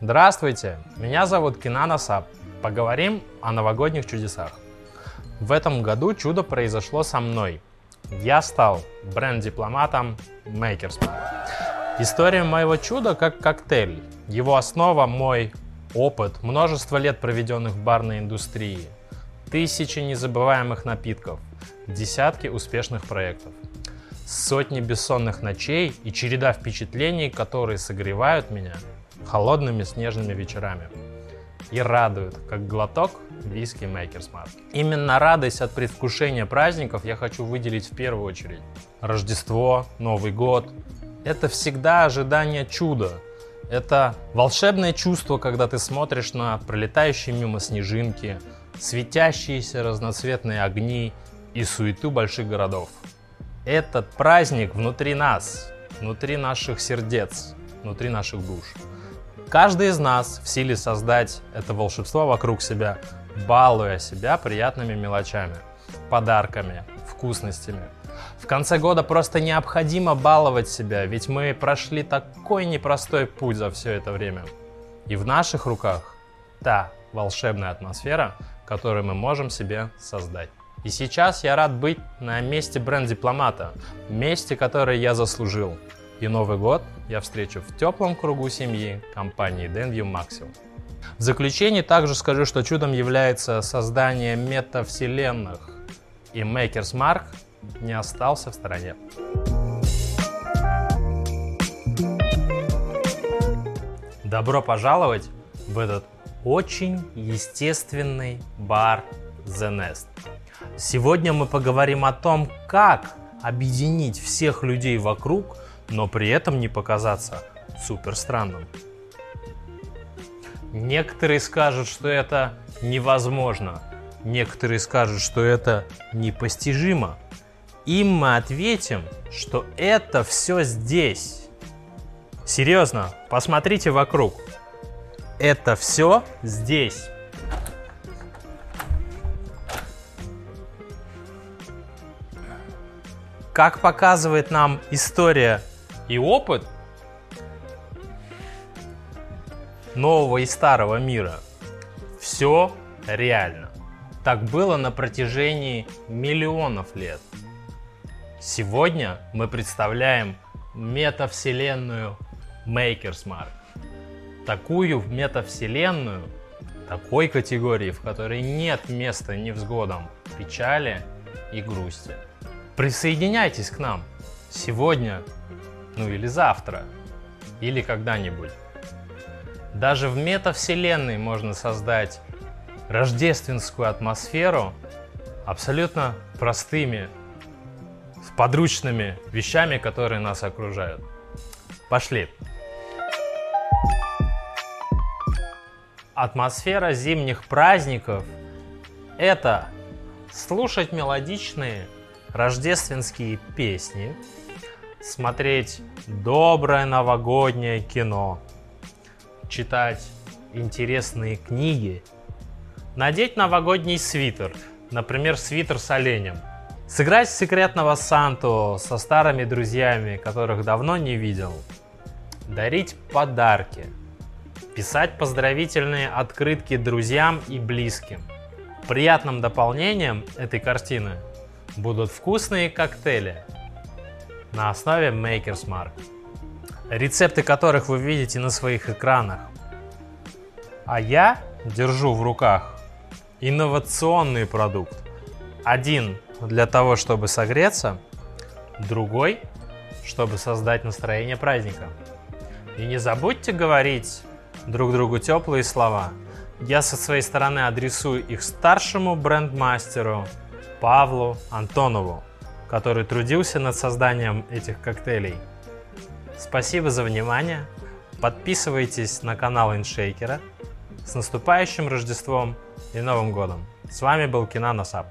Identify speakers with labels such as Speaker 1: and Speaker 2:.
Speaker 1: Здравствуйте, меня зовут Кинан Асап. Поговорим о новогодних чудесах. В этом году чудо произошло со мной. Я стал бренд-дипломатом Makersman. История моего чуда как коктейль. Его основа мой опыт, множество лет проведенных в барной индустрии, тысячи незабываемых напитков, десятки успешных проектов, сотни бессонных ночей и череда впечатлений, которые согревают меня холодными снежными вечерами и радуют, как глоток виски Makers Mark. Именно радость от предвкушения праздников я хочу выделить в первую очередь. Рождество, Новый год – это всегда ожидание чуда. Это волшебное чувство, когда ты смотришь на пролетающие мимо снежинки, светящиеся разноцветные огни и суету больших городов. Этот праздник внутри нас, внутри наших сердец, внутри наших душ. Каждый из нас в силе создать это волшебство вокруг себя, балуя себя приятными мелочами, подарками, вкусностями. В конце года просто необходимо баловать себя, ведь мы прошли такой непростой путь за все это время. И в наших руках та волшебная атмосфера, которую мы можем себе создать. И сейчас я рад быть на месте бренд-дипломата, месте, которое я заслужил. И Новый год я встречу в теплом кругу семьи компании Denview Maxim. В заключение также скажу, что чудом является создание метавселенных, и Makers Mark не остался в стороне. Добро пожаловать в этот очень естественный бар The Nest. Сегодня мы поговорим о том, как объединить всех людей вокруг, но при этом не показаться супер странным. Некоторые скажут, что это невозможно. Некоторые скажут, что это непостижимо. Им мы ответим, что это все здесь. Серьезно, посмотрите вокруг. Это все здесь. Как показывает нам история и опыт нового и старого мира, все реально. Так было на протяжении миллионов лет. Сегодня мы представляем метавселенную Maker's. Такую метавселенную, такой категории, в которой нет места невзгодам, печали и грусти. Присоединяйтесь к нам сегодня, ну или завтра, или когда-нибудь. Даже в метавселенной можно создать рождественскую атмосферу абсолютно простыми, подручными вещами, которые нас окружают. Пошли! Атмосфера зимних праздников – это слушать мелодичные рождественские песни, смотреть доброе новогоднее кино, читать интересные книги, надеть новогодний свитер, например, свитер с оленем, сыграть в секретного Санту со старыми друзьями, которых давно не видел, дарить подарки, писать поздравительные открытки друзьям и близким. Приятным дополнением этой картины будут вкусные коктейли на основе Maker's Mark рецепты которых вы видите на своих экранах. А я держу в руках инновационный продукт. Один для того, чтобы согреться, другой, чтобы создать настроение праздника. И не забудьте говорить друг другу теплые слова. Я со своей стороны адресую их старшему брендмастеру Павлу Антонову, который трудился над созданием этих коктейлей. Спасибо за внимание. Подписывайтесь на канал Иншейкера. С наступающим Рождеством и Новым Годом! С вами был Кинан Асап.